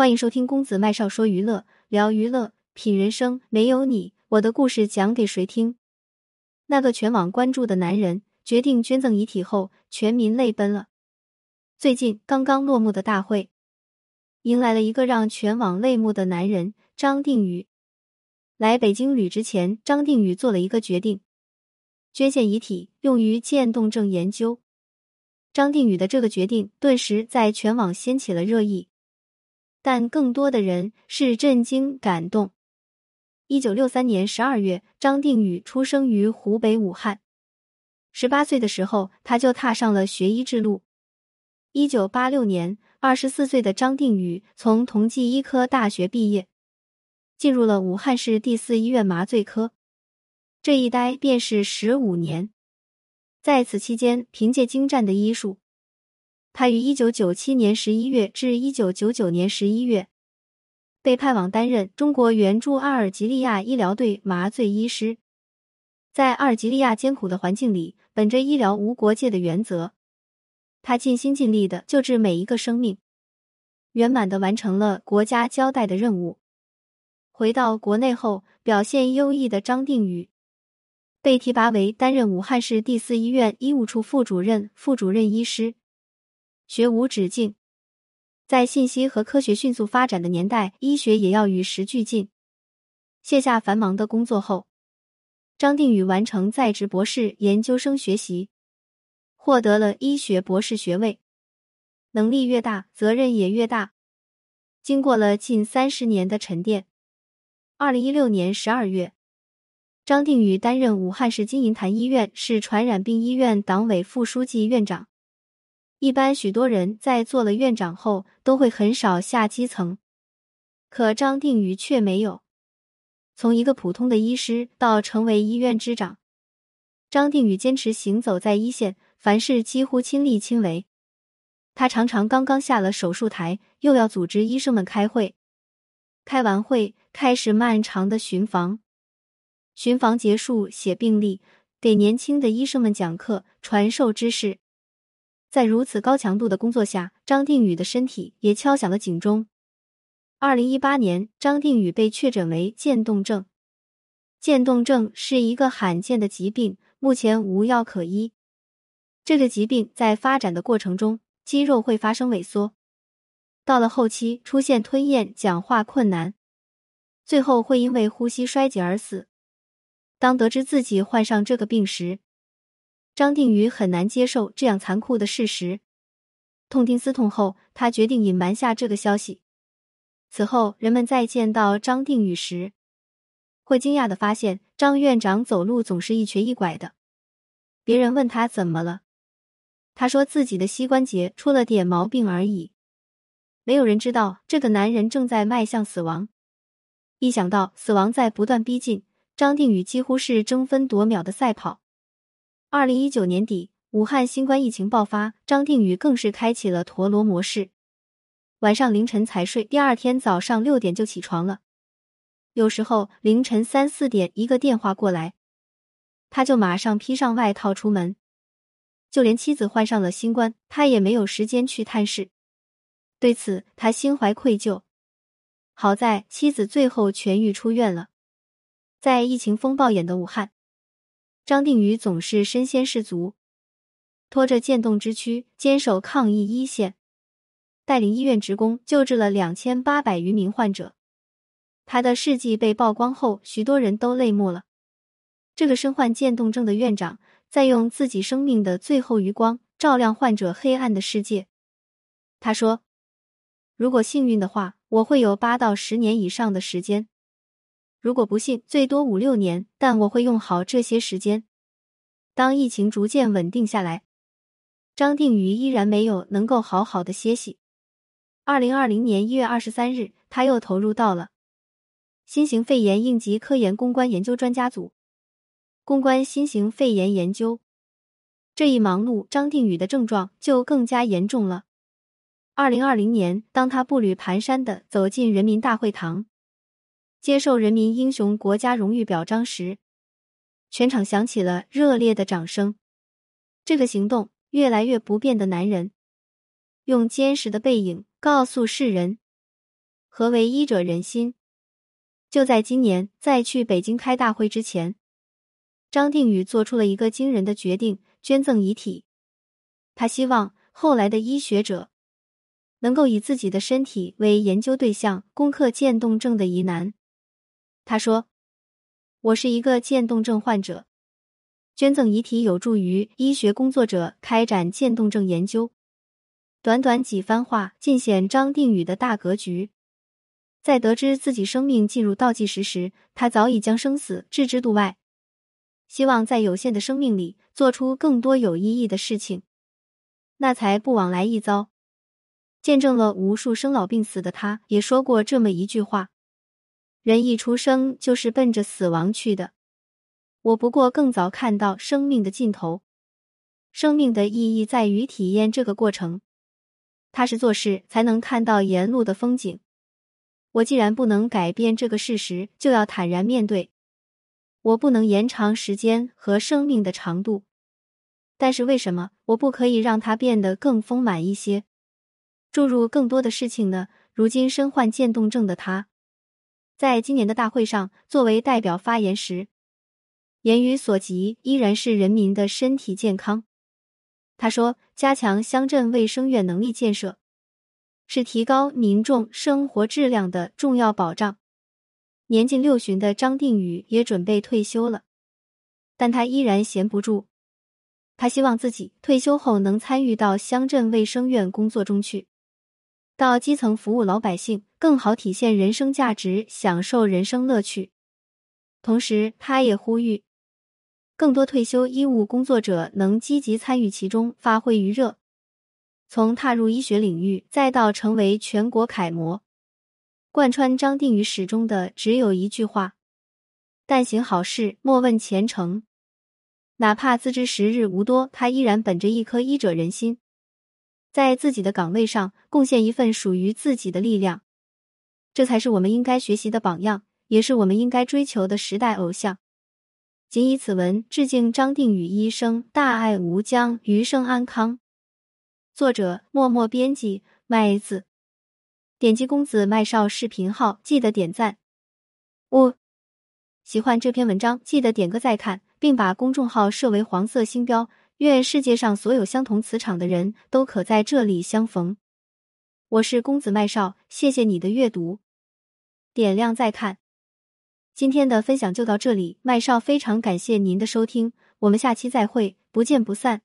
欢迎收听公子麦少说娱乐，聊娱乐，品人生。没有你，我的故事讲给谁听？那个全网关注的男人决定捐赠遗体后，全民泪奔了。最近刚刚落幕的大会，迎来了一个让全网泪目的男人张定宇。来北京履职前，张定宇做了一个决定，捐献遗体用于渐冻症研究。张定宇的这个决定顿时在全网掀起了热议。但更多的人是震惊、感动。一九六三年十二月，张定宇出生于湖北武汉。十八岁的时候，他就踏上了学医之路。一九八六年，二十四岁的张定宇从同济医科大学毕业，进入了武汉市第四医院麻醉科。这一待便是十五年。在此期间，凭借精湛的医术。他于一九九七年十一月至一九九九年十一月被派往担任中国援助阿尔及利亚医疗队麻醉医师。在阿尔及利亚艰苦的环境里，本着医疗无国界的原则，他尽心尽力的救治每一个生命，圆满的完成了国家交代的任务。回到国内后，表现优异的张定宇被提拔为担任武汉市第四医院医务处副主任、副主任医师。学无止境，在信息和科学迅速发展的年代，医学也要与时俱进。卸下繁忙的工作后，张定宇完成在职博士研究生学习，获得了医学博士学位。能力越大，责任也越大。经过了近三十年的沉淀，二零一六年十二月，张定宇担任武汉市金银潭医院市传染病医院党委副书记、院长。一般许多人在做了院长后，都会很少下基层，可张定宇却没有。从一个普通的医师到成为医院之长，张定宇坚持行走在一线，凡事几乎亲力亲为。他常常刚刚下了手术台，又要组织医生们开会，开完会开始漫长的巡房，巡房结束写病历，给年轻的医生们讲课，传授知识。在如此高强度的工作下，张定宇的身体也敲响了警钟。二零一八年，张定宇被确诊为渐冻症。渐冻症是一个罕见的疾病，目前无药可医。这个疾病在发展的过程中，肌肉会发生萎缩，到了后期出现吞咽、讲话困难，最后会因为呼吸衰竭而死。当得知自己患上这个病时，张定宇很难接受这样残酷的事实，痛定思痛后，他决定隐瞒下这个消息。此后，人们再见到张定宇时，会惊讶的发现张院长走路总是一瘸一拐的。别人问他怎么了，他说自己的膝关节出了点毛病而已。没有人知道这个男人正在迈向死亡。一想到死亡在不断逼近，张定宇几乎是争分夺秒的赛跑。二零一九年底，武汉新冠疫情爆发，张定宇更是开启了陀螺模式。晚上凌晨才睡，第二天早上六点就起床了。有时候凌晨三四点一个电话过来，他就马上披上外套出门。就连妻子患上了新冠，他也没有时间去探视。对此，他心怀愧疚。好在妻子最后痊愈出院了。在疫情风暴眼的武汉。张定宇总是身先士卒，拖着渐冻之躯，坚守抗疫一线，带领医院职工救治了两千八百余名患者。他的事迹被曝光后，许多人都泪目了。这个身患渐冻症的院长，在用自己生命的最后余光照亮患者黑暗的世界。他说：“如果幸运的话，我会有八到十年以上的时间。”如果不信，最多五六年，但我会用好这些时间。当疫情逐渐稳定下来，张定宇依然没有能够好好的歇息。二零二零年一月二十三日，他又投入到了新型肺炎应急科研攻关研究专家组，攻关新型肺炎研究。这一忙碌，张定宇的症状就更加严重了。二零二零年，当他步履蹒跚的走进人民大会堂。接受人民英雄国家荣誉表彰时，全场响起了热烈的掌声。这个行动越来越不变的男人，用坚实的背影告诉世人：何为医者仁心？就在今年，在去北京开大会之前，张定宇做出了一个惊人的决定：捐赠遗体。他希望后来的医学者能够以自己的身体为研究对象，攻克渐冻症的疑难。他说：“我是一个渐冻症患者。”捐赠遗体有助于医学工作者开展渐冻症研究。短短几番话，尽显张定宇的大格局。在得知自己生命进入倒计时时，他早已将生死置之度外，希望在有限的生命里做出更多有意义的事情。那才不枉来一遭。见证了无数生老病死的他，也说过这么一句话：人一出生就是奔着死亡去的。我不过更早看到生命的尽头，生命的意义在于体验这个过程，踏实做事才能看到沿路的风景。我既然不能改变这个事实，就要坦然面对。我不能延长时间和生命的长度，但是为什么我不可以让它变得更丰满一些，注入更多的事情呢？如今身患渐冻症的他，在今年的大会上作为代表发言时。言语所及依然是人民的身体健康。他说：“加强乡镇卫生院能力建设，是提高民众生活质量的重要保障。”年近六旬的张定宇也准备退休了，但他依然闲不住。他希望自己退休后能参与到乡镇卫生院工作中去，到基层服务老百姓，更好体现人生价值，享受人生乐趣。同时，他也呼吁。更多退休医务工作者能积极参与其中，发挥余热。从踏入医学领域，再到成为全国楷模，贯穿张定宇始终的只有一句话：但行好事，莫问前程。哪怕自知时日无多，他依然本着一颗医者仁心，在自己的岗位上贡献一份属于自己的力量。这才是我们应该学习的榜样，也是我们应该追求的时代偶像。仅以此文致敬张定宇医生，大爱无疆，余生安康。作者：默默编辑，麦子。点击公子麦少视频号，记得点赞。五，喜欢这篇文章，记得点个再看，并把公众号设为黄色星标。愿世界上所有相同磁场的人都可在这里相逢。我是公子麦少，谢谢你的阅读，点亮再看。今天的分享就到这里，麦少非常感谢您的收听，我们下期再会，不见不散。